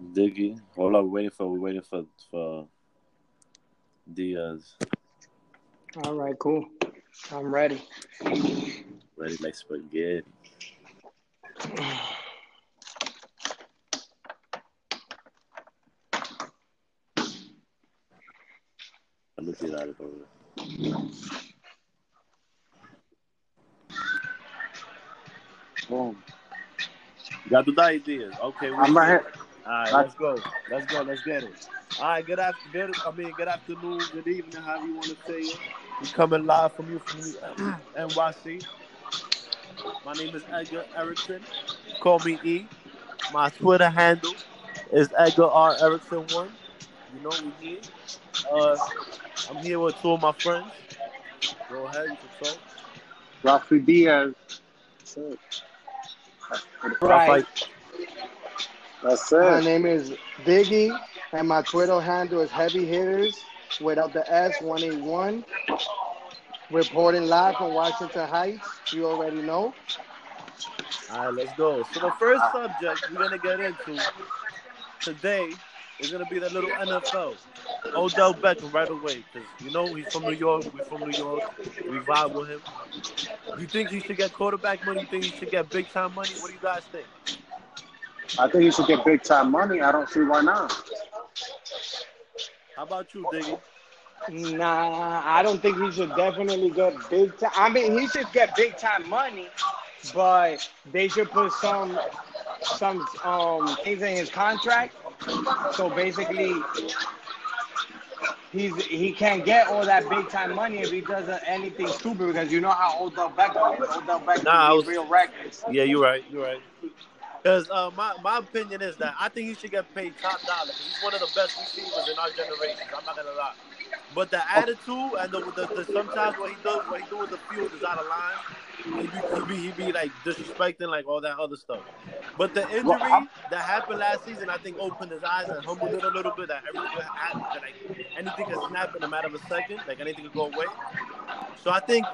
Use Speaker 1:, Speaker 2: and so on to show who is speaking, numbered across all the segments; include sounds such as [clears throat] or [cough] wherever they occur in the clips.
Speaker 1: Diggy. Hold up, we're waiting for we're waiting for for Diaz.
Speaker 2: All right, cool. I'm ready.
Speaker 1: Ready like spaghetti. Let me see that over. Boom. Got the dice, Diaz. Okay,
Speaker 3: I'm right here.
Speaker 1: All right, let's go. Let's go. Let's get it. All right, good after, good. I mean, good afternoon, good evening, however you want to say it. We coming live from you from [clears throat] NYC. My name is Edgar Erickson. Call me E. My Twitter handle is Edgar R Erickson one. You know we here. Uh, I'm here with two of my friends. Go ahead, you can talk.
Speaker 3: Rafi Diaz. That's it.
Speaker 2: My name is Diggy, and my Twitter handle is Heavy Hitters without the S one eight one. Reporting live from Washington Heights. You already know.
Speaker 1: All right, let's go. So the first subject we're gonna get into today is gonna be the little NFL. Odell Beckham right away, because you know he's from New York. We're from New York. We vibe with him. You think he should get quarterback money? You think he should get big time money? What do you guys think?
Speaker 3: I think he should get big time money. I don't see why not.
Speaker 1: How about you, Diggy?
Speaker 2: Nah, I don't think he should definitely get big time. I mean, he should get big time money, but they should put some some um things in his contract. So basically, he's he can't get all that big time money if he does anything stupid because you know how Odell Beckham is. Odell Beckham
Speaker 1: Nah, I
Speaker 2: is
Speaker 1: was-
Speaker 2: real reckless.
Speaker 1: Yeah, you're right. You're right. Because uh, my, my opinion is that I think he should get paid top dollar. He's one of the best receivers in our generation. I'm not gonna lie. But the attitude and the, the, the sometimes what he does, what he do with the field is out of line. He be, he be he be like disrespecting like all that other stuff. But the injury
Speaker 3: Well,
Speaker 1: that happened last season, I think opened his eyes and humbled it a little bit. That everything could happen, that, like anything can snap in a matter of a second. Like anything could go away. So I think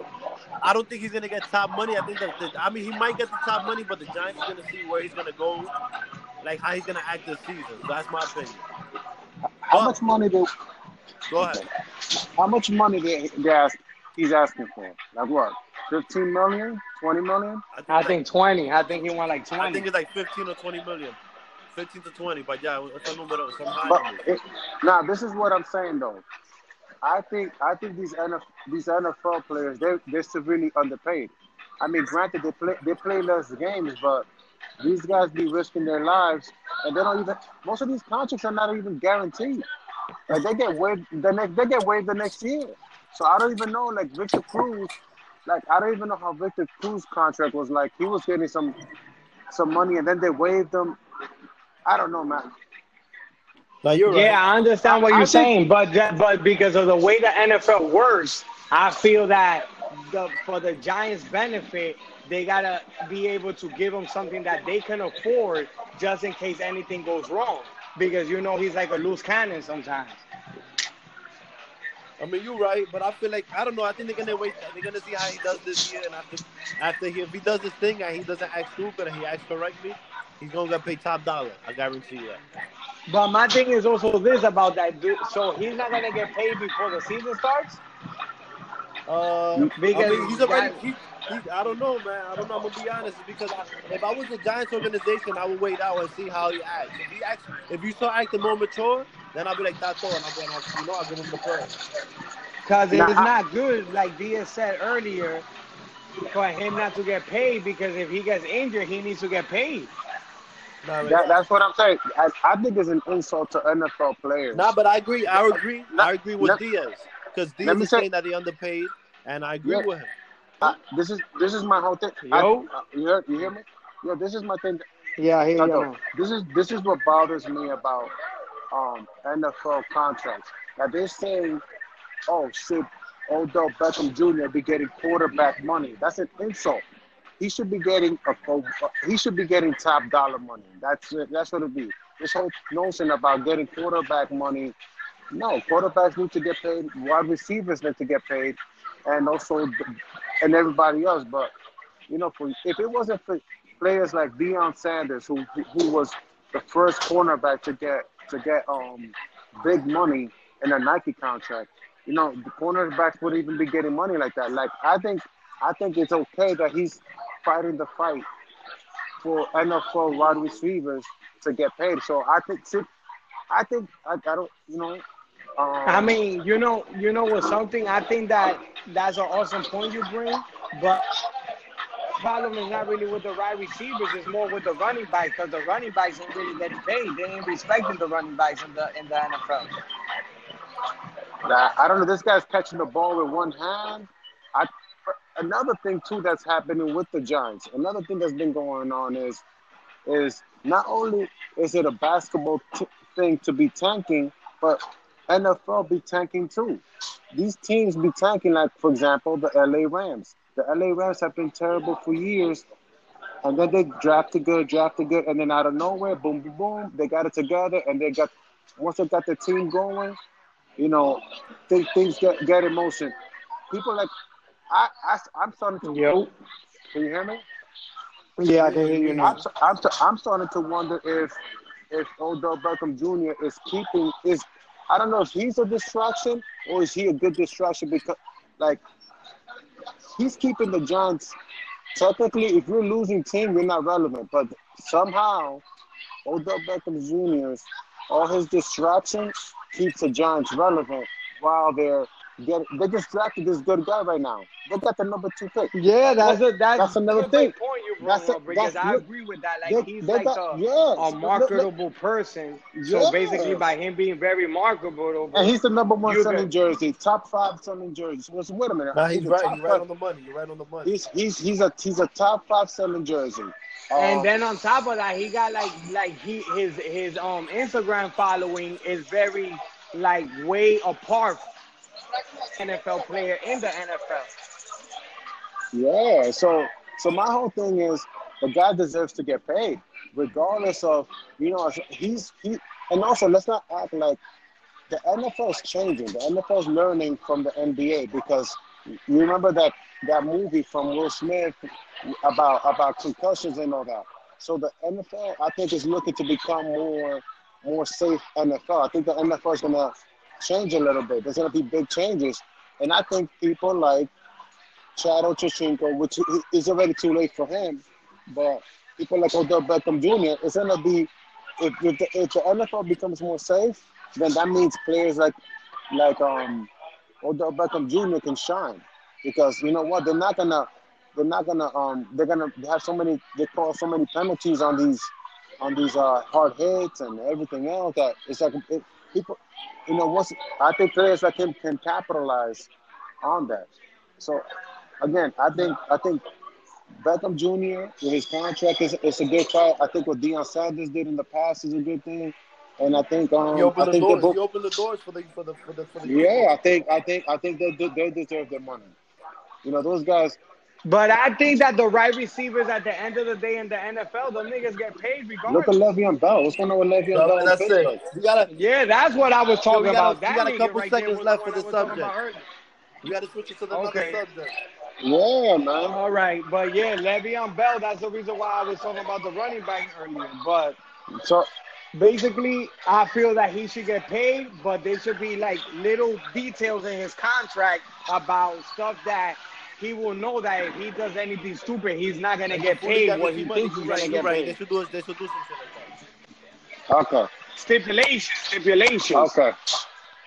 Speaker 1: I don't think he's gonna get top money. I think that the, I mean he might get the top money, but the Giants are gonna see where he's gonna go, like how he's gonna act this season. So that's my opinion.
Speaker 3: How
Speaker 1: But-
Speaker 3: much money do
Speaker 1: Go ahead.
Speaker 3: how much money they, they ask, he's asking for? Like what? 15 million? 20 million?
Speaker 2: I think twenty. I think he won like
Speaker 1: 20.
Speaker 2: I
Speaker 1: think it's like 15 or 20 million. 15 to 20, but yeah, it's a number, some high
Speaker 3: But it, now this is what I'm saying though. I think I think these NFL these NFL players they they're severely underpaid. I mean, granted they play they play less games, but these guys be risking their lives, and they don't even. Most of these contracts are not even guaranteed. Like they get waived the next they get waived the next year. So I don't even know. Like Victor Cruz, like I don't even know how Victor Cruz contract was like. He was getting some some money, and then they waived him. I don't know, man.
Speaker 1: Now you're right.
Speaker 2: Yeah, I understand what
Speaker 3: I
Speaker 2: you're
Speaker 3: think-
Speaker 2: saying, but that, but because of the way the NFL works, I feel that the, for the Giants' benefit, they gotta be able to give him something that they can afford, just in case anything goes wrong. Because you know he's like a loose cannon sometimes.
Speaker 1: I mean, you're right, but I feel like I don't know. I think they're gonna wait. They're gonna see how he does this year, and after after he if he does this thing and he doesn't act stupid and he acts correctly, he's gonna get paid top dollar. I guarantee you that.
Speaker 2: But my thing is also this about that dude. So he's not gonna get paid before the season starts.
Speaker 1: Uh,
Speaker 2: Because
Speaker 1: I mean, he's already. He, he, I don't know, man. I don't know. I'm gonna be honest because I, if I was the Giants organization, I would wait out and see how he acts. If he acts, if you start acting more mature, then I'll be like that's all, and I'll be, like, you know, I'll give him the play.
Speaker 2: Because
Speaker 3: Nah,
Speaker 2: it's not good, like Diaz said earlier, for him not to get paid. Because if he gets injured, he needs to get paid.
Speaker 1: Nah.
Speaker 3: That, that's what I'm saying. I, I think it's an insult to NFL players.
Speaker 1: Nah, but I agree. I agree.
Speaker 3: Let-
Speaker 1: I agree with
Speaker 3: let-
Speaker 1: Diaz because
Speaker 3: let
Speaker 1: Diaz is
Speaker 3: say-
Speaker 1: saying that he underpaid, and I agree
Speaker 3: Yeah.
Speaker 1: with him.
Speaker 3: I, this is this is my whole thing.
Speaker 2: Yo.
Speaker 3: I, uh, you, hear, you hear me? Yeah, this is my thing.
Speaker 2: Yeah, I hear
Speaker 3: No,
Speaker 2: you.
Speaker 3: no, this is this is what bothers me about um, NFL contracts. That they're saying, "Oh, should Odell Beckham Jr. be getting quarterback money?" That's an insult. He should be getting a, he should be getting top dollar money. That's it. That's what it be. This whole notion about getting quarterback money. No, quarterbacks need to get paid. Wide receivers need to get paid, and also and everybody else. But you know, for if it wasn't for players like Deion Sanders, who who, who was the first cornerback to get to get um big money in a Nike contract. You know, the cornerbacks wouldn't even be getting money like that. Like I think I think it's okay that he's fighting the fight for NFL wide receivers to get paid. So I think I think I, I don't you know
Speaker 2: um, I mean, you know, you know what? Something I think that that's an awesome point you bring, but problem is not really with the wide receivers; it's more with the running backs because the running backs ain't really getting paid. They ain't respecting the running backs in the in the NFL.
Speaker 3: I don't know. This guy's catching the ball with one hand. Another thing too that's happening with the Giants. Another thing that's been going on is is not only is it a basketball t- thing to be tanking, but NFL be tanking too. These teams be tanking, like for example, the LA Rams. The LA Rams have been terrible for years, and then they drafted good, drafted good, and then out of nowhere, boom, boom, boom, they got it together, and they got once they got the team going, you know, th- things get get in motion. People like I, I I'm starting to.
Speaker 2: Yo.
Speaker 3: Can you hear me?
Speaker 2: Yeah, I can hear you now.
Speaker 3: I'm, I'm, I'm starting to wonder if if Odell Beckham Jr. is keeping is I don't know if he's a distraction or is he a good distraction because, like, he's keeping the Giants. Technically, if you're losing team, you're not relevant. But somehow, Odell Beckham Jr.'s all his distractions keeps the Giants relevant while they're get they just drafted this good guy right now. They got the number two pick.
Speaker 2: Yeah, that's a that's,
Speaker 3: that's another thing.
Speaker 2: Point you brought that's a, up because I agree with that. Like they, he's they like got, a, yeah, a marketable look, person. So yeah. basically, by him being very marketable,
Speaker 3: and he's the number one selling jersey, top five selling jerseys. So wait a minute.
Speaker 1: Nah, he's, he's right. You're right on the money. You're right on the money.
Speaker 3: He's he's he's a he's a top five selling jersey.
Speaker 2: and um, then on top of that, he got like like he his his um Instagram following is very like way apart NFL player in the NFL.
Speaker 3: Yeah, so so my whole thing is the guy deserves to get paid, regardless of you know he's he and also let's not act like the NFL is changing. The NFL is learning from the NBA because you remember that that movie from Will Smith about about concussions and all that. So the NFL, I think, is looking to become more more safe NFL. I think the NFL is gonna change a little bit. There's going to be big changes. And I think people like Chad Ochocinco, which is already too late for him, but people like Odell Beckham Jr., it's going to be, if, if, the, if the NFL becomes more safe, then that means players like like um Odell Beckham Jr. can shine because you know what they're not gonna they're not gonna um they're gonna have so many they call so many penalties on these on these uh hard hits and everything else that it's like it, people you know, once I think players like him can capitalize on that. So again, I think I think Beckham Jr. with his contract is, is a good fight. I think what Deion Sanders did in the past is a good thing. And I think um,
Speaker 1: he opened
Speaker 3: I
Speaker 1: the
Speaker 3: think
Speaker 1: doors.
Speaker 3: both,
Speaker 1: he opened the doors for the for the for the, for the
Speaker 3: yeah. I think I think I think they they deserve their money. You know, those guys.
Speaker 2: But I think that the right receivers at the end of the day in the NFL, the niggas get paid regardless.
Speaker 3: Look at Le'Veon Bell. What's going on with Le'Veon no, Bell?
Speaker 1: That's it. You gotta,
Speaker 2: yeah, that's what I was talking
Speaker 1: we
Speaker 2: about.
Speaker 1: Got, we got a couple right seconds left for the subject. We got to switch it to the okay. subject.
Speaker 3: Yeah, man.
Speaker 2: All right, but yeah, Le'Veon Bell. That's the reason why I was talking about the running back earlier. But
Speaker 3: so
Speaker 2: basically, I feel that he should get paid, but there should be like little details in his contract about stuff that he will know that if he does anything stupid, he's not gonna get paid what he thinks he's gonna get paid.
Speaker 1: They should do, they should do some shit like
Speaker 3: that. Okay.
Speaker 2: Stipulation, stipulations.
Speaker 3: Okay.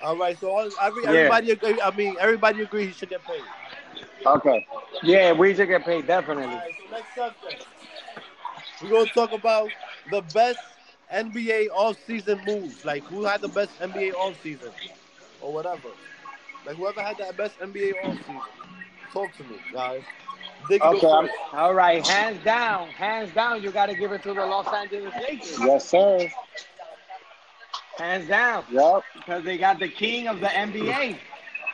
Speaker 1: All right. So all, every, yeah. everybody agree. I mean, everybody agree he should get paid.
Speaker 3: Okay.
Speaker 2: Yeah, we should get paid definitely. All
Speaker 1: right, so next subject. We're gonna talk about the best NBA off-season moves. Like who had the best NBA off-season, or whatever. Like whoever had that best NBA off-season. Talk to me, guys. Dig
Speaker 2: okay. All right. Hands down. Hands down. You got to give it to the Los Angeles Lakers.
Speaker 3: Yes, sir.
Speaker 2: Hands down.
Speaker 3: Yep.
Speaker 2: Because they got the king of the NBA.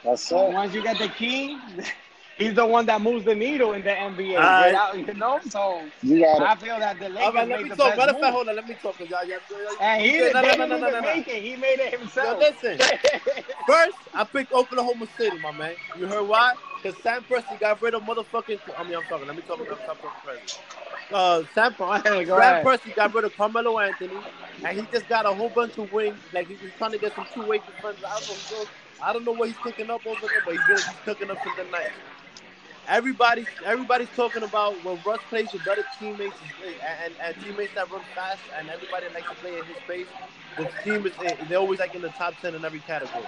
Speaker 3: Yes, sir.
Speaker 2: Once you get the king, [laughs] he's the one that moves the needle in the NBA. Right. Out, you know, so
Speaker 3: you got
Speaker 2: I feel that the Lakers
Speaker 1: right, let me talk. Matter of fact, hold on, let me talk. Y'all, y'all,
Speaker 2: y'all, and he didn't, no, no, no, no, no, make it. He made it himself.
Speaker 1: Yo, listen. [laughs] First, I picked Oklahoma City, my man. You heard why? Because Sam Presti got rid of motherfucking. I mean, I'm talking. Let me talk about Sam Presti. Uh, Sam, [laughs]
Speaker 2: go
Speaker 1: Sam
Speaker 2: ahead.
Speaker 1: Presti got rid of Carmelo Anthony, and he just got a whole bunch of wings. Like he's trying to get some two-way defense. I don't know. I don't know what he's cooking up over there, but he's, good. he's cooking up something nice. Everybody, everybody's talking about when Russ plays with better teammates and, and, and teammates that run fast, and everybody likes to play in his space. The team is they're always like in the top ten in every category.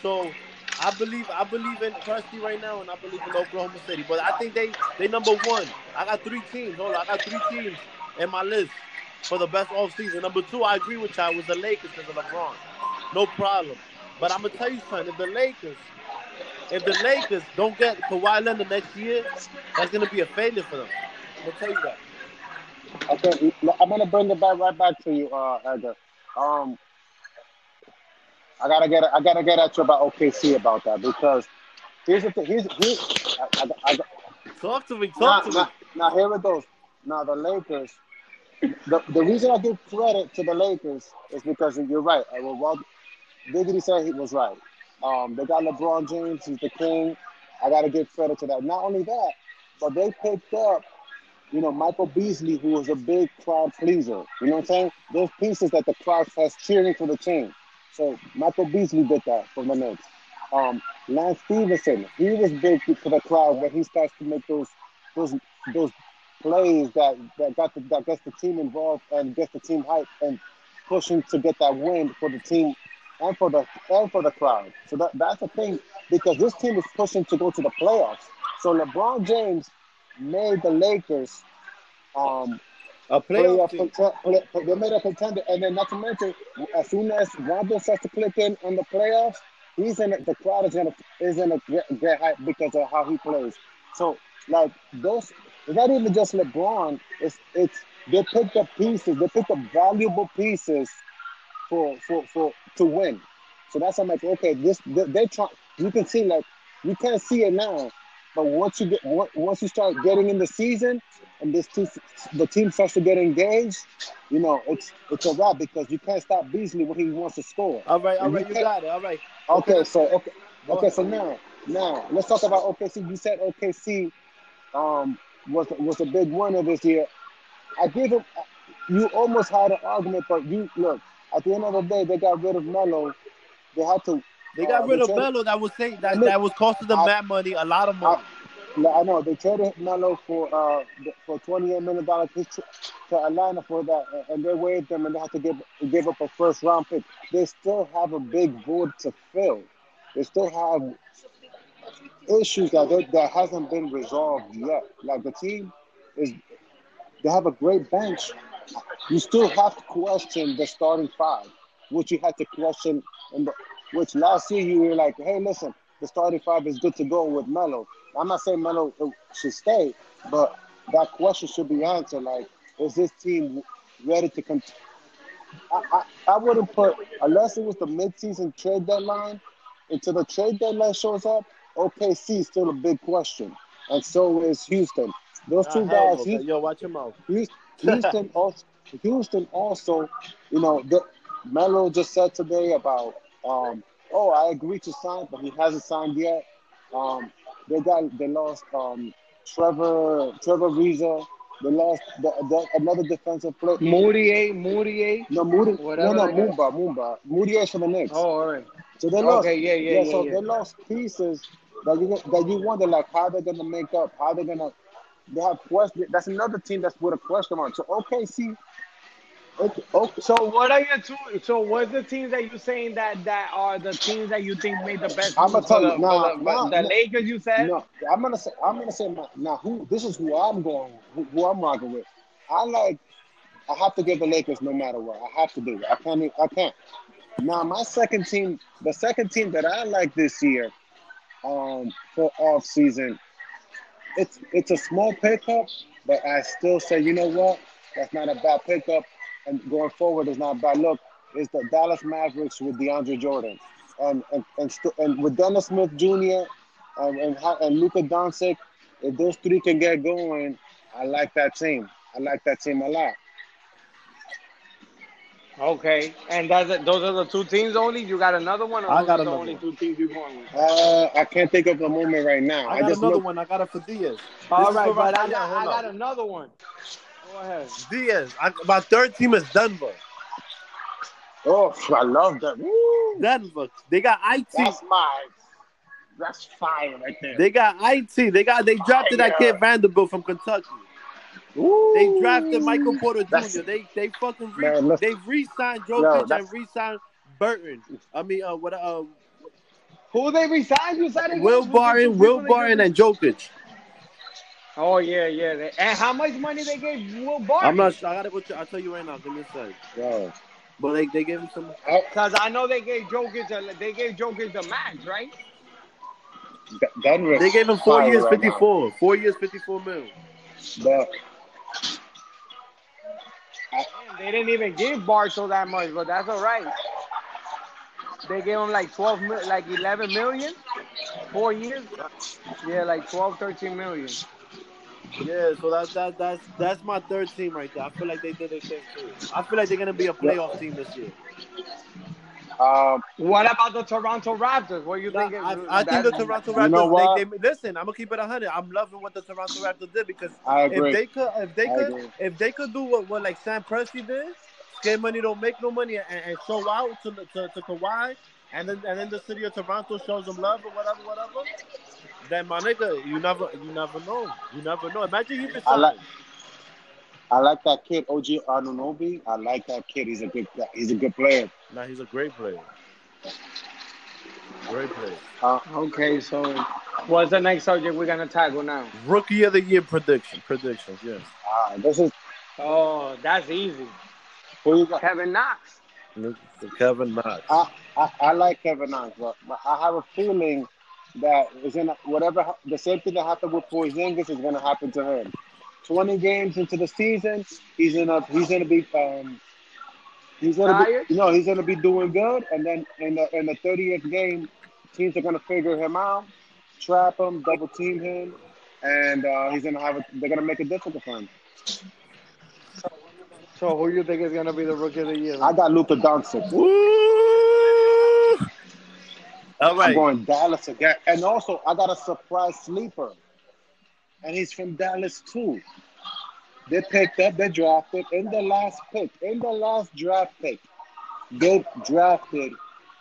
Speaker 1: So I believe I believe in Presti right now, and I believe in Oklahoma City. But I think they they number one. I got three teams. Hold on, I got three teams in my list for the best off season. Number two, I agree with y'all, was the Lakers because of LeBron. No problem. But I'm gonna tell you something. If the Lakers, if the Lakers don't get Kawhi Leonard next year, that's gonna be a failure for them. I'm gonna tell you that.
Speaker 3: Okay, I'm gonna bring it back right back to you, uh, Edgar. Um, I gotta get I gotta get at you about OKC about that because here's the thing. Here's here. I, I, I,
Speaker 1: Talk to me.
Speaker 3: now,
Speaker 1: Talk to me.
Speaker 3: now, now here it goes. Now the Lakers. The, the reason I give credit to the Lakers is because you're right. Uh, well, Walt Diggity said he was right. Um, they got LeBron James. He's the king. I got to give credit to that. Not only that, but they picked up, you know, Michael Beasley, who was a big crowd pleaser. You know what I'm saying? Those pieces that the crowd has cheering for the team. So Michael Beasley did that for the Knicks. Um, Lance Stephenson, he was big for the crowd when he starts to make those those those plays that that got the, that gets the team involved and gets the team hyped and pushing to get that win for the team and for the and for the crowd. So that, that's the thing because this team is pushing to go to the playoffs. So LeBron James made the Lakers um,
Speaker 1: A
Speaker 3: playoff
Speaker 1: playoff
Speaker 3: play, they made a contender, and then not to mention, as soon as Rondo starts to click in on the playoffs, he's in the crowd is gonna is gonna get, get hyped because of how he plays. So like those, it's not even just LeBron. It's it's they picked up pieces. They picked up valuable pieces for for for to win. So that's how I'm like, okay, this they, they try. You can see like you can't see it now, but once you get once you start getting in the season and this team, the team starts to get engaged, you know, it's it's a wrap because you can't stop Beasley when he wants to score.
Speaker 1: All right, all
Speaker 3: And
Speaker 1: right,
Speaker 3: you
Speaker 1: you got it. All right.
Speaker 3: Okay, so okay, okay, so now now let's talk about OKC. You said OKC um was was a big winner this year. I give him. You almost had an argument, but you look at the end of the day, they got rid of Melo. They had to.
Speaker 1: They got
Speaker 3: uh,
Speaker 1: rid of
Speaker 3: traded-
Speaker 1: Melo. That was saying that,
Speaker 3: Look,
Speaker 1: that was costing them
Speaker 3: I-
Speaker 1: mad money, a lot of money.
Speaker 3: I know they traded Melo for uh for twenty eight million dollars to Atlanta for that, and they waived them, and they had to give give up a first round pick. They still have a big void to fill. They still have issues that they, that hasn't been resolved yet. Like the team is, they have a great bench. You still have to question the starting five, which you had to question in the which last year you were like, hey, listen, the starting five is good to go with Melo. I'm not saying Melo should stay, but that question should be answered. Like, is this team ready to continue? I, I, I wouldn't put, unless it was the midseason trade deadline, until the trade deadline shows up, OKC is still a big question. And so is Houston. Those two
Speaker 1: hell
Speaker 3: guys. Houston,
Speaker 1: Yo, watch your mouth.
Speaker 3: Houston also, Houston also, you know, the, Melo just said today about, um, oh, I agree to sign, but he hasn't signed yet. Um, they got they lost um, Trevor Trevor Ariza. They lost the, the, another defensive player.
Speaker 2: Moutier, Moutier.
Speaker 3: No, Moody,
Speaker 2: Whatever
Speaker 3: no, no,
Speaker 2: they got.
Speaker 3: Moomba, Moomba. Moody is for the Knicks.
Speaker 2: Oh, all right.
Speaker 3: So they lost.
Speaker 2: Okay, yeah, yeah, yeah,
Speaker 3: so
Speaker 2: yeah.
Speaker 3: they lost pieces that you that you wonder like how they're gonna make up, how they're gonna. They have question. That's another team that's with a question mark. So OKC. Okay, okay.
Speaker 2: So what are your two? So what's the teams that you saying that that are the teams that you think made the best?
Speaker 3: I'ma
Speaker 2: moves
Speaker 3: tell you,
Speaker 2: the,
Speaker 3: nah,
Speaker 2: the,
Speaker 3: nah,
Speaker 2: the
Speaker 3: nah.
Speaker 2: Lakers. You said.
Speaker 3: No, I'm gonna say I'm gonna say my, now who this is who I'm going who, who I'm rocking with. I like I have to give the Lakers no matter what. I have to do it. I can't I can't. Now my second team, the second team that I like this year, um, for off season, it's it's a small pickup, but I still say, you know what? That's not a bad pickup. And going forward is not a bad look. is the Dallas Mavericks with DeAndre Jordan. And and and, st- and with Dennis Smith Jr. and and, Ha- and Luka Doncic, if those three can get going, I like that team. I like that team a lot.
Speaker 2: Okay, and that's it. Those are the two teams only. You got another one, or
Speaker 1: I
Speaker 2: those
Speaker 1: got
Speaker 2: are the
Speaker 1: another
Speaker 2: only
Speaker 1: one.
Speaker 2: two teams you going with?
Speaker 3: Uh, I can't think of a moment right now.
Speaker 1: I
Speaker 3: I,
Speaker 1: got
Speaker 3: just
Speaker 1: another
Speaker 3: look.
Speaker 1: one. I got it for Diaz.
Speaker 2: All
Speaker 1: is
Speaker 2: right, but I got, I got another one. Go ahead.
Speaker 1: Diaz. I, my third team is Denver.
Speaker 3: Oh, I love that. Woo!
Speaker 1: Denver. They got IT.
Speaker 3: That's my. That's fire right there.
Speaker 1: They got IT. They got they drafted that
Speaker 3: Fire.
Speaker 1: kid Vanderbilt from Kentucky.
Speaker 3: Woo!
Speaker 1: They drafted Michael Porter
Speaker 3: That's-
Speaker 1: Jr. They they fucking re-
Speaker 3: Man, look-
Speaker 1: they re-signed Jokic
Speaker 3: that's-
Speaker 1: and re-signed Burton. I mean, uh, what uh,
Speaker 2: Who they resigned? You said?
Speaker 1: Will Barton, Will Barton, and Jokic.
Speaker 2: Oh yeah, yeah. And how much money they gave Will Barton?
Speaker 1: I'm not sure. I gotta go. I'll tell you right now. Give me a sec.
Speaker 3: Yo,
Speaker 1: But they, they gave him some.
Speaker 2: Oh, because I know they gave Jokic, a, they gave Jokic the max, right?
Speaker 3: that, that
Speaker 1: They gave him four years,
Speaker 3: right now.
Speaker 1: 54. Four years, 54 mil.
Speaker 3: But
Speaker 2: Damn, they didn't even give Barto that much, but that's all right. They gave him like 12, mil- like 11 million, four years. Yeah, like 12, 13 million.
Speaker 1: Yeah, so that's that that's that's my third team right there. I feel like they did their thing too. I feel like they're gonna be a playoff team this year.
Speaker 3: um,
Speaker 2: What about the Toronto Raptors? What do you
Speaker 1: Nah,
Speaker 2: think?
Speaker 1: I, I think the Toronto
Speaker 3: You know
Speaker 1: Raptors. They, they, listen, I'm gonna keep it hundred. I'm loving what the Toronto Raptors did because if they could, if they
Speaker 3: I
Speaker 1: could,
Speaker 3: agree.
Speaker 1: if they could do what, what like Sam Presti did, scare money don't make no money, and, and show out to the- to, to Kawhi, and then and then the city of Toronto shows them love or whatever, whatever. Then my nigga, you never, you never know, you never know. Imagine he been
Speaker 3: I like- I like that kid, OG Anunoby. I like that kid. He's a good. He's a good player.
Speaker 1: Nah, he's a great player. Great player.
Speaker 3: Uh,
Speaker 2: Okay, so what's the next subject we're gonna tackle now?
Speaker 1: Rookie of the year prediction, predictions. Yes.
Speaker 3: uh, this is
Speaker 2: Oh, that's easy.
Speaker 3: who you got.
Speaker 2: Kevin Knox.
Speaker 1: Kevin Knox.
Speaker 3: I, I, I like Kevin Knox, but, but I have a feeling that is gonna whatever the same thing that happened with Porzingis is gonna happen to him. Twenty games into the season, he's gonna he's gonna be um he's gonna
Speaker 2: Tired?
Speaker 3: be you know he's gonna be doing good, and then in the in the thirtieth game, teams are gonna figure him out, trap him, double team him, and uh, he's gonna have a, they're gonna make it difficult for him.
Speaker 2: So who you think is gonna be the rookie of the year?
Speaker 3: I got Luka Doncic.
Speaker 1: Woo! All
Speaker 3: I'm going Dallas again. And also, I got a surprise sleeper. And he's from Dallas, too. They picked up, they drafted in the last pick, in the last draft pick, they drafted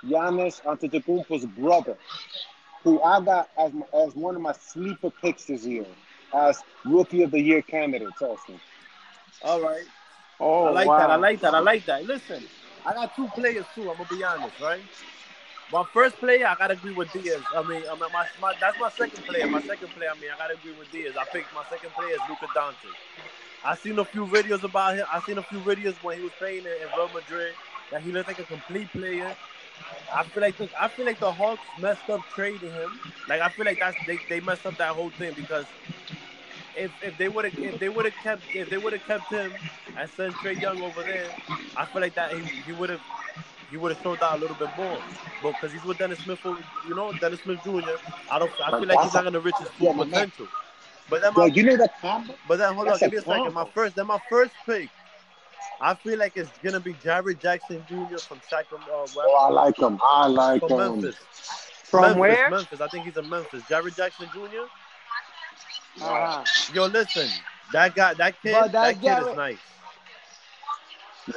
Speaker 3: Giannis Antetokounmpo's brother, who I got as, as one of my sleeper picks this year, as Rookie of the Year candidates also.
Speaker 1: All right.
Speaker 2: oh,
Speaker 1: I like
Speaker 2: wow.
Speaker 1: that. I like that. I like that. Listen, I got two players too. I'm gonna be honest, right? My first player, I gotta agree with Diaz. I mean, I mean my, my, that's my second player. My second player, I mean, I gotta agree with Diaz. I picked my second player is Luka Doncic. I seen a few videos about him. I seen a few videos when he was playing in, in Real Madrid that he looked like a complete player. I feel like the, I feel like the Hawks messed up trading him. Like I feel like that's they, they messed up that whole thing because if if they would have if they would have kept if they would have kept him and sent Trae Young over there, I feel like that he, he would have he would have showed out a little bit more. But because he's with Dennis Smith, you know Dennis Smith Jr. I don't I feel like he's not gonna reach his full
Speaker 3: Yeah, but that-
Speaker 1: potential. But then
Speaker 3: Yo,
Speaker 1: my
Speaker 3: you know that combo?
Speaker 1: but then hold on, give me a second. My first, then my first pick, I feel like it's gonna be Jared Jackson Jr. from Sacramento, uh,
Speaker 3: Oh, I like him. I like
Speaker 1: from
Speaker 3: him.
Speaker 1: Memphis.
Speaker 2: From
Speaker 1: Memphis,
Speaker 2: where?
Speaker 1: Memphis. I think he's in Memphis. Jared Jackson Jr.
Speaker 2: Uh-huh.
Speaker 1: Yo, listen, that guy, that kid,
Speaker 2: that
Speaker 1: that, kid
Speaker 2: Jared-
Speaker 1: is nice.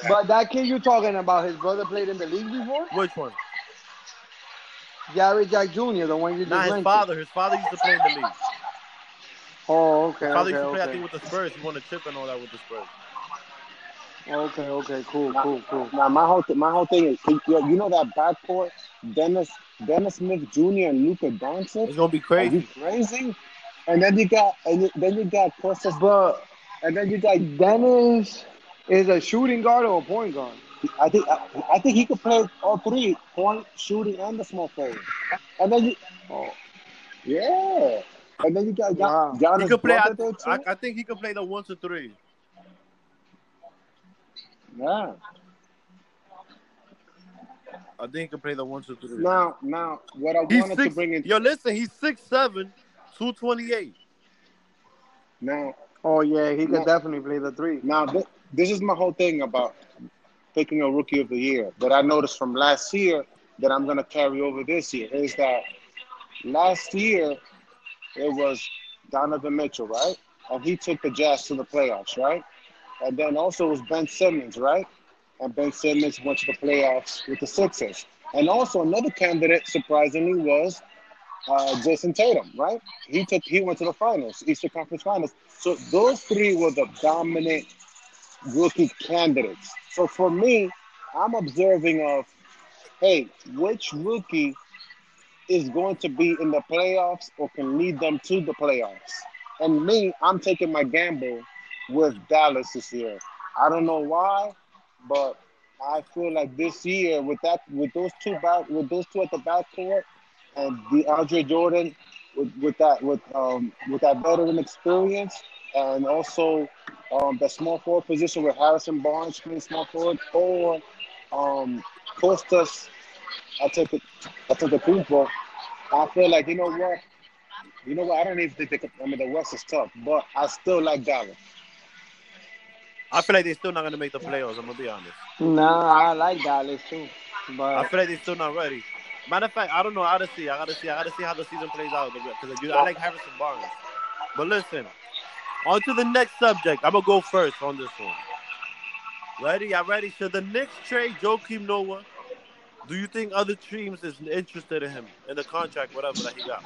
Speaker 2: But that kid you're talking about, his brother played in the league before?
Speaker 1: Which one?
Speaker 2: Jared Jack Jr., the one you just
Speaker 1: Not his
Speaker 2: mentioned.
Speaker 1: father. His father used to play in the league.
Speaker 2: Oh, okay,
Speaker 1: His father
Speaker 2: okay,
Speaker 1: used to play, I think, with the Spurs. He won a chip and all that with the Spurs.
Speaker 2: Okay, okay, cool, cool, cool.
Speaker 3: Now my whole th- my whole thing is yo, you know that backcourt, Dennis Dennis Smith Jr. and Luka Doncic.
Speaker 1: It's gonna be
Speaker 3: Are
Speaker 1: crazy.
Speaker 3: you crazy? And then you got and then you got Chris,
Speaker 2: But
Speaker 3: and then you got
Speaker 2: Dennis is a shooting guard or a point guard?
Speaker 3: I think I, I think he could play all three point, shooting, and the small forward. And then you
Speaker 2: Oh,
Speaker 3: yeah, and then you got Gian-
Speaker 2: Wow.
Speaker 1: He could play. I,
Speaker 3: there too.
Speaker 1: I, I think he could play the one to three.
Speaker 3: yeah.
Speaker 1: I think he could play the one to three.
Speaker 3: Now now what I
Speaker 1: He's
Speaker 3: wanted to bring in
Speaker 1: Yo, listen, he's six seven, two twenty eight.
Speaker 3: now
Speaker 2: oh yeah, he could
Speaker 3: No.
Speaker 2: definitely play the three.
Speaker 3: Now, th- this is my whole thing about picking a rookie of the year that I noticed from last year that I'm gonna carry over this year is that last year it was Donovan Mitchell, right? And he took the Jazz to the playoffs, right? And then also it was Ben Simmons, right? And Ben Simmons went to the playoffs with the Sixers. And also another candidate, surprisingly, was uh, Jayson Tatum, right? He took he went to the finals, Eastern Conference Finals. So those three were the dominant rookie candidates. So for me, I'm observing of, hey, which rookie is going to be in the playoffs or can lead them to the playoffs? And me, I'm taking my gamble with Dallas this year. I don't know why, but I feel like this year with that with those two back with those two at the back court and DeAndre Jordan with, with that with um with that veteran experience and also um the small forward position with Harrison Barnes playing small forward or um Kostas I took it I took the Kumpo. I feel like you know what you know what I don't even think they could, I mean the West is tough, but I still like Dallas.
Speaker 1: I feel like they're still not gonna make the playoffs. I'm gonna be honest.
Speaker 2: Nah, I like Dallas too, but I
Speaker 1: feel like they're still not ready. Matter of fact, I don't know. I gotta see. I gotta see. I gotta see how the season plays out because I like Harrison Barnes. But listen, on to the next subject. I'm gonna go first on this one. Ready? I ready? Should the Knicks trade Joakim Noah? Do you think other teams is interested in him in the contract, whatever that he got?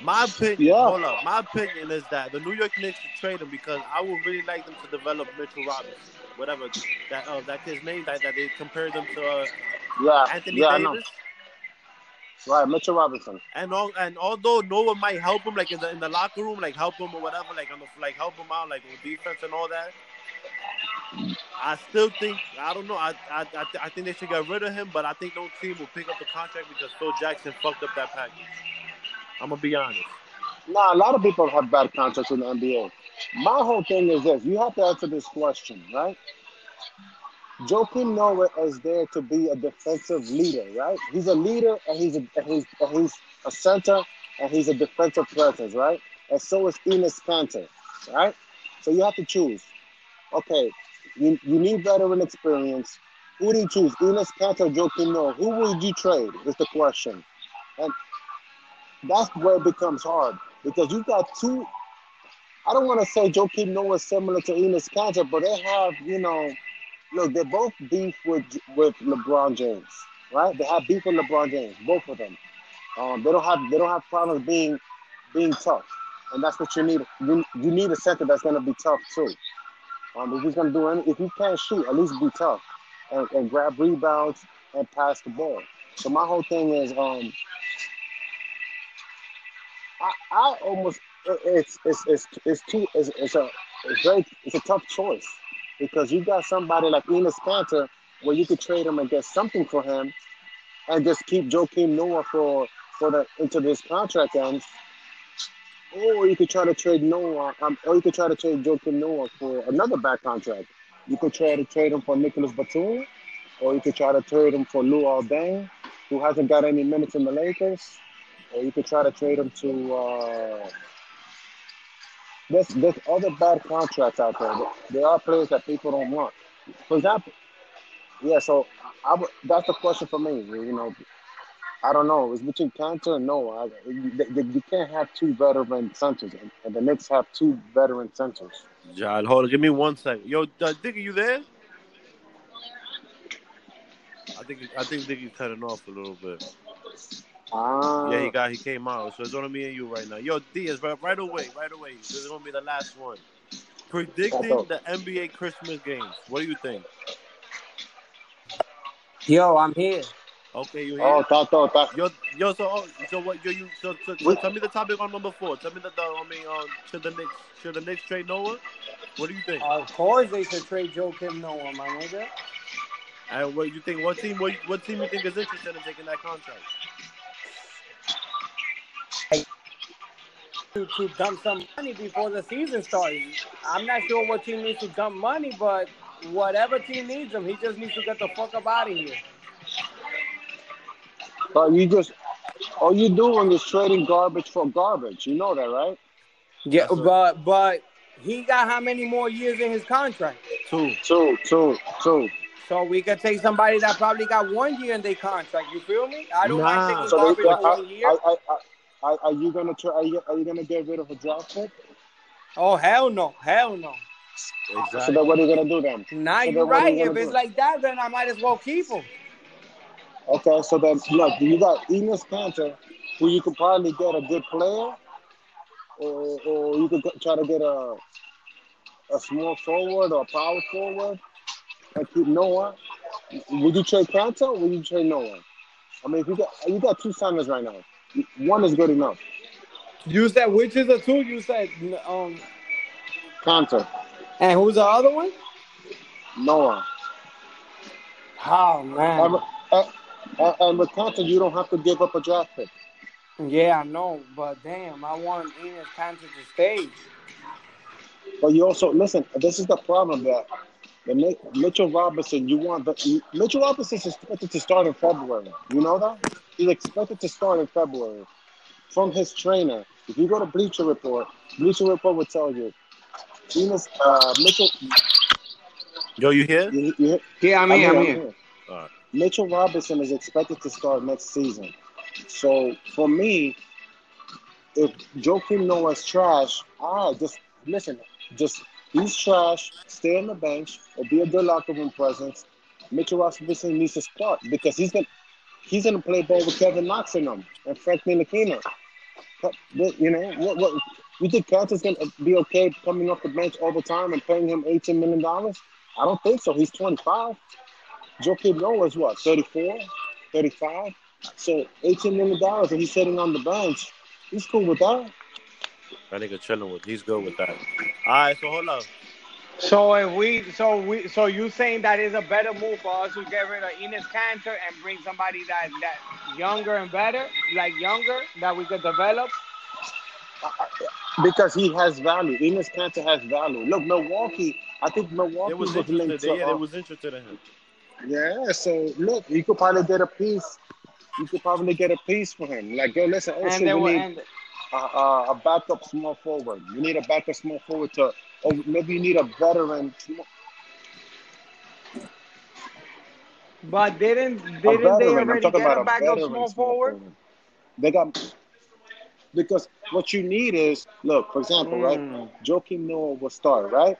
Speaker 1: My opinion,
Speaker 3: Yeah.
Speaker 1: hold up. My opinion is that the New York Knicks should trade him because I would really like them to develop Mitchell Robinson, whatever that uh, that his name that, that they compared them to uh,
Speaker 3: Yeah,
Speaker 1: Anthony
Speaker 3: yeah, I know.
Speaker 1: Davis.
Speaker 3: Right, Mitchell Robinson.
Speaker 1: And all, and although Noah might help him, like in the in the locker room, like help him or whatever, like on the like help him out, like with defense and all that. I still think I don't know. I I I, th- I think they should get rid of him, but I think no team will pick up the contract because Phil Jackson fucked up that package. I'm gonna be honest.
Speaker 3: Nah, a lot of people have bad contracts in the NBA. My whole thing is this: you have to answer this question, right? Joakim Noah is there to be a defensive leader, right? He's a leader, and he's a and he's, and he's a center, and he's a defensive presence, right? And so is Enes Kanter, right? So you have to choose. Okay, you, you need veteran experience. Who do you choose, Enes Kanter or Joakim Noah? Who would you trade? Is the question, and that's where it becomes hard because you've got two. I don't want to say Joakim Noah is similar to Enes Kanter, but they have, you know, look, they're both beef with with LeBron James, right? They have beef with LeBron James, both of them. Um, they don't have they don't have problems being being tough, and that's what you need. You, you need a center that's going to be tough too. Um, if he's going to do any, if he can't shoot, at least be tough and, and grab rebounds and pass the ball. So my whole thing is, um, I, I almost it's it's it's it's too it's, it's a it's very it's a tough choice because you got somebody like Enes Kanter where you could trade him and get something for him and just keep Joakim Noah for for the until this contract ends. Or you could try to trade Noah, um, or you could try to trade Joakim Noah for another back contract. You could try to trade him for Nicolas Batum, or you could try to trade him for Lou Albane, who hasn't got any minutes in the Lakers, or you could try to trade him to. Uh, there's there's other bad contracts out there. There are players that people don't want. For example, yeah. So I that's the question for me. You know, I don't know. It's between Kanter and Noah. I, you, you can't have two veteran centers, and, and the Knicks have two veteran centers.
Speaker 1: John, hold on. Give me one second. Yo, uh, Dick, are you there? I think I think Dick is cutting off a little bit.
Speaker 3: Ah,
Speaker 1: Yeah, he got he came out. So it's only me and you right now. Yo, Diaz, right, right away, right away. This is gonna be the last one. Predicting the NBA Christmas games. What do you think?
Speaker 2: yo, I'm here.
Speaker 1: Okay, you
Speaker 3: Oh,
Speaker 1: here?
Speaker 3: thought, thought, thought.
Speaker 1: Yo, yo, so, oh, so what? Yo, you, so, so, so tell me the topic on number four. Tell me the, the I mean, um, should the Knicks, should the Knicks trade Noah? What do you think?
Speaker 2: Of course, they should trade Joakim Noah, my nigga.
Speaker 1: And what you think? What team? What, what team you think is interested in taking that contract?
Speaker 2: To, to dump some money before the season starts. I'm not sure what team needs to dump money, but whatever team needs him, he just needs to get the fuck up out of here.
Speaker 3: But you just all you doing is trading garbage for garbage. You know that, right?
Speaker 2: Yeah,
Speaker 1: That's what-
Speaker 2: but but he got how many more years in his contract?
Speaker 1: Two.
Speaker 3: Two, two, two.
Speaker 2: So we could take somebody that probably got one year in their contract. You feel me? I don't
Speaker 1: Nah.
Speaker 2: mind taking
Speaker 3: So
Speaker 2: garbage
Speaker 3: they,
Speaker 2: for one year.
Speaker 3: are, are, are, are you gonna try? Are you, are you gonna get rid of a draft pick?
Speaker 2: Oh hell no, hell no.
Speaker 3: So then what are you gonna do then?
Speaker 2: Nah,
Speaker 3: So
Speaker 2: you're
Speaker 3: then what are
Speaker 2: right.
Speaker 3: you
Speaker 2: If it's
Speaker 3: do?
Speaker 2: like that, then I might as well keep him.
Speaker 3: Okay, so then look, you got Enes Kanter, who you could probably get a good player, or, or you could go- try to get a a small forward or a power forward and keep Noah. Would you trade Kanter would you trade Noah? I mean, if you got you got two signers right now. One is good enough.
Speaker 2: You said which is the two? You said um,
Speaker 3: Kanter,
Speaker 2: and who's the other one?
Speaker 3: Noah.
Speaker 2: Oh man,
Speaker 3: and, and with Kanter, you don't have to give up a draft pick.
Speaker 2: yeah, I know, but damn, I want Enes Kanter to stay.
Speaker 3: But you also listen. This is the problem that the Mitchell Robinson. You want the Mitchell Robinson is expected to start in February. You know that he's expected to start in February from his trainer. If you go to Bleacher Report, Bleacher Report will tell you. Enes, uh, Mitchell,
Speaker 1: Yo, you here?
Speaker 3: you, you,
Speaker 2: Yeah, I'm
Speaker 3: I'm
Speaker 2: here.
Speaker 3: here,
Speaker 2: I'm
Speaker 3: I'm
Speaker 2: here.
Speaker 3: here.
Speaker 1: Alright.
Speaker 3: Mitchell Robinson is expected to start next season. So for me, if Joakim Noah's trash, ah, just listen, just he's trash, stay on the bench, or be a good locker room presence. Mitchell Robinson needs to start because he's gonna he's gonna play ball with Kevin Knox in them and Frank Ntilikina. You know what? What you think Kanter's gonna be okay coming off the bench all the time and paying him eighteen million dollars? I don't think so. He's twenty five. Joakim Noah is what, 34, 35? So $18 million and he's sitting on the bench. He's cool with that.
Speaker 1: That nigga chilling with. He's good with that. All right, so hold up.
Speaker 2: So if we, so we, so you saying that is a better move for us to get rid of Enes Kanter and bring somebody that that younger and better, like younger that we could develop.
Speaker 3: Because he has value. Enes Kanter has value. Look, Milwaukee, I think Milwaukee
Speaker 1: They was
Speaker 3: was linked to,
Speaker 1: Yeah, they
Speaker 3: uh,
Speaker 1: was interested in him.
Speaker 3: yeah, so look, you could probably get a piece. You could probably get a piece for him. Like, yo, listen, oh,
Speaker 2: And then
Speaker 3: we
Speaker 2: we
Speaker 3: need
Speaker 2: and
Speaker 3: a, a, a backup small forward. You need a backup small forward to, or maybe you need a veteran. small-
Speaker 2: but didn't didn't they
Speaker 3: veteran.
Speaker 2: Already get a
Speaker 3: a
Speaker 2: backup small
Speaker 3: small
Speaker 2: forward?
Speaker 3: forward. They got because what you need is look, for example, right?
Speaker 2: Mm.
Speaker 3: Joakim Noah will start, right?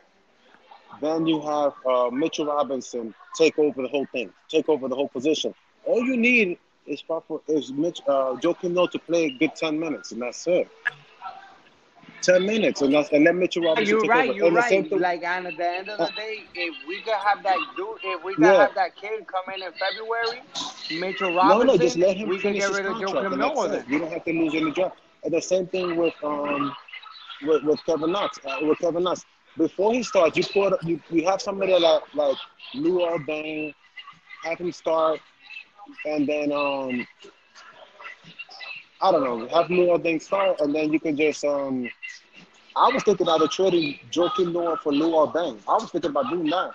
Speaker 3: Then you have uh, Mitchell Robinson take over the whole thing, take over the whole position. All you need is proper is Mitch uh, Joakim Noah to play a good ten minutes, and that's it. Ten minutes, and that's and let Mitchell Robinson
Speaker 2: You're right.
Speaker 3: over.
Speaker 2: You're
Speaker 3: and
Speaker 2: right. Like and at the end of the day, if we could have that dude, if we could
Speaker 3: Yeah.
Speaker 2: have that kid come in in February, Mitchell Robinson,
Speaker 3: no, no, just let him
Speaker 2: we can
Speaker 3: finish
Speaker 2: get
Speaker 3: his
Speaker 2: rid of
Speaker 3: contract,
Speaker 2: Joakim
Speaker 3: and that's
Speaker 2: Noah
Speaker 3: it.
Speaker 2: then.
Speaker 3: You don't have to lose any draft. And the same thing with um with, with Kevin Knox. Uh, with Kevin Knox, before he starts, you put you, you have somebody like like Lou Albane, have him start, and then um I don't know, have Lou Albane start, and then you can just um. I was thinking about a trading Joakim Noah for Lou Albane. I was thinking about doing that.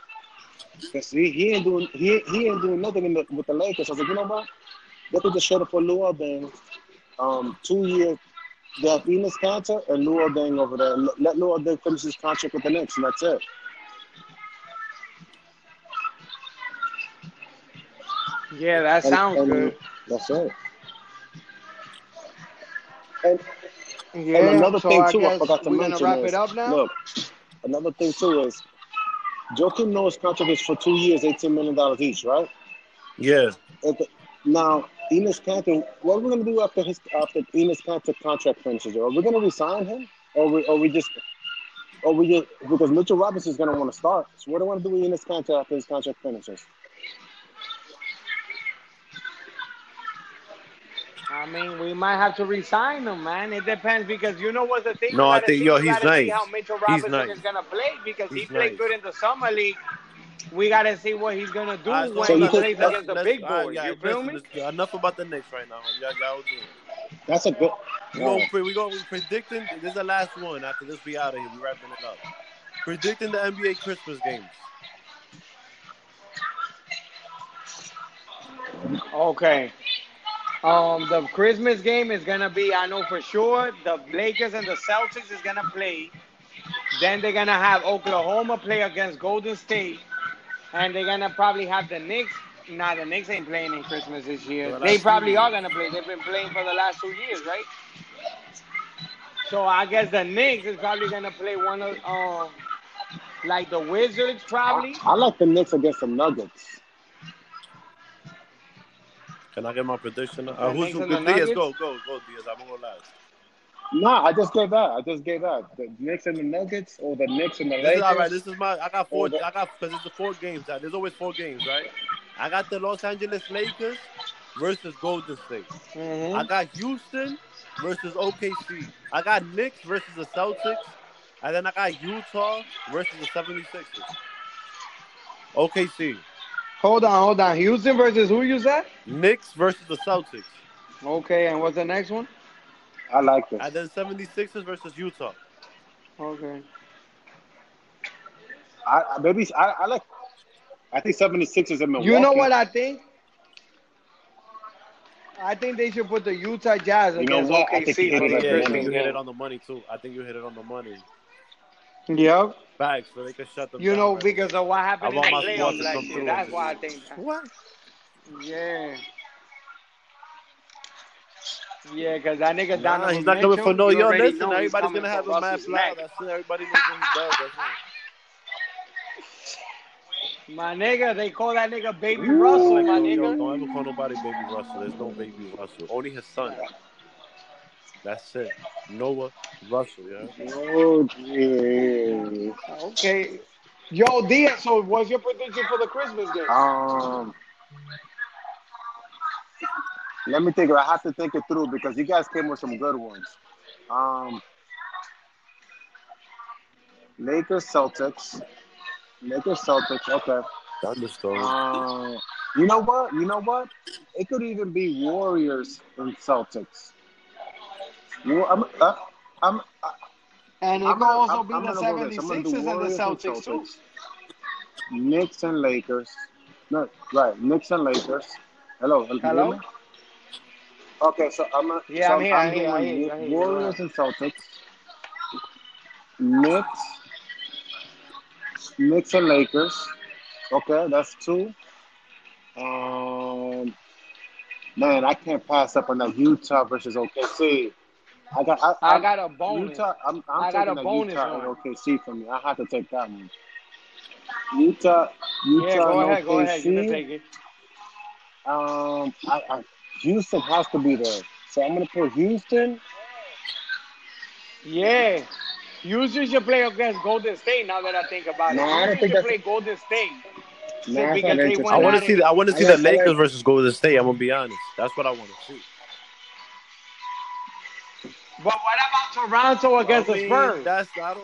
Speaker 3: Cause he, he ain't doing he, he ain't doing nothing in the, with the Lakers. I was like, you know what? They could just trade for Lou Albane. Um, two years. They have Enes Kanter and Lou Albane over there. Let, Lou Albane finish his contract with the Knicks, and that's it.
Speaker 2: Yeah, that
Speaker 3: And-
Speaker 2: sounds
Speaker 3: and
Speaker 2: good.
Speaker 3: That's it. And,
Speaker 2: Yeah.
Speaker 3: and another
Speaker 2: so
Speaker 3: thing
Speaker 2: I
Speaker 3: too, I forgot to mention
Speaker 2: wrap
Speaker 3: is
Speaker 2: it up now.
Speaker 3: look. Another thing too is Joakim Noah's contract is for two years, eighteen million dollars each, right?
Speaker 1: Yeah.
Speaker 3: The- now Enes Kanter, what are we gonna do after his after Enes Kanter contract finishes? Are we gonna resign him, or we or we just or we just because Mitchell Robinson's gonna want to start? So what do I want to do with Enes Kanter after his contract finishes?
Speaker 2: I mean, we might have to resign him, man. It depends because you know what the thing.
Speaker 1: No, I
Speaker 2: gotta
Speaker 1: think-
Speaker 2: see-
Speaker 1: yo,
Speaker 2: you
Speaker 1: he's
Speaker 2: gotta see
Speaker 1: nice.
Speaker 2: how Mitchell
Speaker 1: He's
Speaker 2: Robinson
Speaker 1: nice.
Speaker 2: is gonna play because he
Speaker 1: He's
Speaker 2: played
Speaker 1: nice.
Speaker 2: good in the summer league. We gotta see what he's gonna do
Speaker 1: All right,
Speaker 2: when
Speaker 3: So
Speaker 2: he
Speaker 3: you think-
Speaker 2: plays
Speaker 3: let's-
Speaker 2: against the
Speaker 1: let's-
Speaker 2: big
Speaker 1: all right,
Speaker 2: boys.
Speaker 1: yeah,
Speaker 2: you feel
Speaker 1: listen,
Speaker 2: me?
Speaker 1: listen, enough about the Knicks right now. Y'all, y'all do it.
Speaker 3: That's a good.
Speaker 1: We go, pre- we go we predicting. This is the last one. After this, we out of here. We wrapping it up. Predicting the NBA Christmas games.
Speaker 2: Okay. Um, the Christmas game is gonna be, I know for sure, the Lakers and the Celtics is gonna play. Then they're gonna have Oklahoma play against Golden State. and they're gonna probably have the Knicks. Nah, the Knicks ain't playing in Christmas this year.
Speaker 1: Well,
Speaker 2: they probably are gonna play. They've been playing for the last two years, right? So I guess the Knicks is probably gonna play one of um like the Wizards, probably.
Speaker 3: I, I like the Knicks against the Nuggets.
Speaker 1: Can I get my prediction? Uh,
Speaker 2: The
Speaker 1: who's who? Diaz, go, go, go, Diaz. I'm gonna go last.
Speaker 3: Nah, I just gave that. I just gave that. The Knicks and the Nuggets, or the Knicks and the
Speaker 1: This
Speaker 3: Lakers.
Speaker 1: is all right. This is my. I got four.
Speaker 3: That-
Speaker 1: I got because it's the four games. right? There's always four games, right? I got the Los Angeles Lakers versus Golden State.
Speaker 2: Mhm.
Speaker 1: I got Houston versus OKC. I got Knicks versus the Celtics. And then I got Utah versus the 76ers. OKC.
Speaker 2: Hold on, hold on. Houston versus who you said?
Speaker 1: Knicks versus the Celtics.
Speaker 2: Okay, and what's the next one?
Speaker 3: I like this.
Speaker 1: And then 76ers versus Utah.
Speaker 2: Okay.
Speaker 3: I, I maybe I, I like. I think 76ers in Milwaukee.
Speaker 2: You know what I think? I think they should put the Utah Jazz
Speaker 3: You know
Speaker 2: against
Speaker 3: what? I think
Speaker 2: OKC
Speaker 3: you hit it
Speaker 1: yeah,
Speaker 3: on
Speaker 1: you hit it on the money too. I think you hit it on the money.
Speaker 2: Yep.
Speaker 1: Facts, so they can shut them
Speaker 2: You
Speaker 1: down.
Speaker 2: know,
Speaker 1: right?
Speaker 2: because of what happened
Speaker 1: I
Speaker 2: in
Speaker 1: want
Speaker 2: the
Speaker 1: my squad
Speaker 2: playoffs
Speaker 1: to
Speaker 2: last
Speaker 1: come through.
Speaker 2: That's why I think.
Speaker 1: What?
Speaker 2: Yeah. Yeah, because that nigga
Speaker 1: Nah,
Speaker 2: Donovan
Speaker 1: he's not coming for no.
Speaker 2: you
Speaker 1: Yo, listen,
Speaker 2: know
Speaker 1: everybody's gonna have a mad
Speaker 2: Russell's
Speaker 1: flower.
Speaker 2: neck.
Speaker 1: That's it. Everybody knows what he does. That's it.
Speaker 2: My nigga, they call that nigga Baby Russell, my
Speaker 1: yo, yo,
Speaker 2: nigga.
Speaker 1: don't ever call nobody baby Russell. There's no baby Russell. Only his son. That's it. Noah Russell, yeah.
Speaker 3: Oh, yeah.
Speaker 2: Okay. Yo, Diaz, so what's your prediction for the Christmas game?
Speaker 3: Um, let me think. I have to think it through because you guys came with some good ones. Um, Lakers, Celtics. Lakers, Celtics. Okay.
Speaker 1: Thunderstorm.
Speaker 3: Uh, you know what? You know what? It could even be Warriors and Celtics. You, I'm, uh, I'm,
Speaker 2: And it
Speaker 3: I'm
Speaker 2: could also be
Speaker 3: I'm
Speaker 2: the
Speaker 3: gonna go this. I'm gonna
Speaker 2: 76ers and the Celtics, too.
Speaker 3: Knicks and Lakers. No, right. Knicks and Lakers. Hello.
Speaker 2: Hello?
Speaker 3: Okay, so I'm a,
Speaker 2: Yeah,
Speaker 3: so
Speaker 2: I'm here, I'm here, I hear you, I hear you.
Speaker 3: Warriors and Celtics. Knicks. Knicks and Lakers. Okay, that's two. Um, man, I can't pass up on that Utah versus OKC. I got, I,
Speaker 2: I got a bonus.
Speaker 3: Utah. I'm, I'm
Speaker 2: I got
Speaker 3: taking
Speaker 2: a bonus
Speaker 3: Utah
Speaker 2: one.
Speaker 3: and OKC from me. I have to take that one. Utah, Utah,
Speaker 2: Yeah, go
Speaker 3: and
Speaker 2: ahead, go ahead. You can
Speaker 3: OKC.
Speaker 2: take it.
Speaker 3: Um, I, I, Houston has to be there, so I'm gonna put Houston.
Speaker 2: Yeah. Houston should play against Golden State now that I think about it.
Speaker 3: No, I don't think
Speaker 2: should
Speaker 3: that's-
Speaker 2: play Golden State.
Speaker 3: Nah,
Speaker 2: So
Speaker 3: that's
Speaker 2: because
Speaker 3: not
Speaker 2: they
Speaker 3: interesting.
Speaker 2: went
Speaker 1: I want to see. The, I want to see
Speaker 3: I
Speaker 1: the
Speaker 3: like- I like-
Speaker 1: Lakers versus Golden State. I'm gonna be honest. That's what I want to see.
Speaker 2: But what about Toronto against
Speaker 1: I
Speaker 2: the Spurs?
Speaker 1: That's I don't.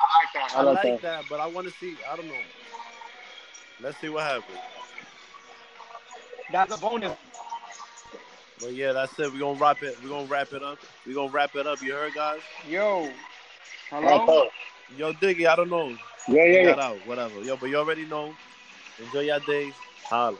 Speaker 3: I like that.
Speaker 1: I,
Speaker 3: I like
Speaker 1: like
Speaker 3: that.
Speaker 1: that, but I want to see. I don't know. Let's see what happens.
Speaker 2: That's a bonus.
Speaker 1: But yeah, that's it. We're gonna wrap it. We're gonna wrap it up. We're gonna wrap it up. You heard, guys?
Speaker 2: Yo.
Speaker 3: I
Speaker 2: Hello?
Speaker 1: Yo, Diggy, I don't know.
Speaker 3: Yeah, yeah,
Speaker 1: Figure
Speaker 3: yeah.
Speaker 1: out. Whatever. Yo, but you already know. Enjoy your days. Holla.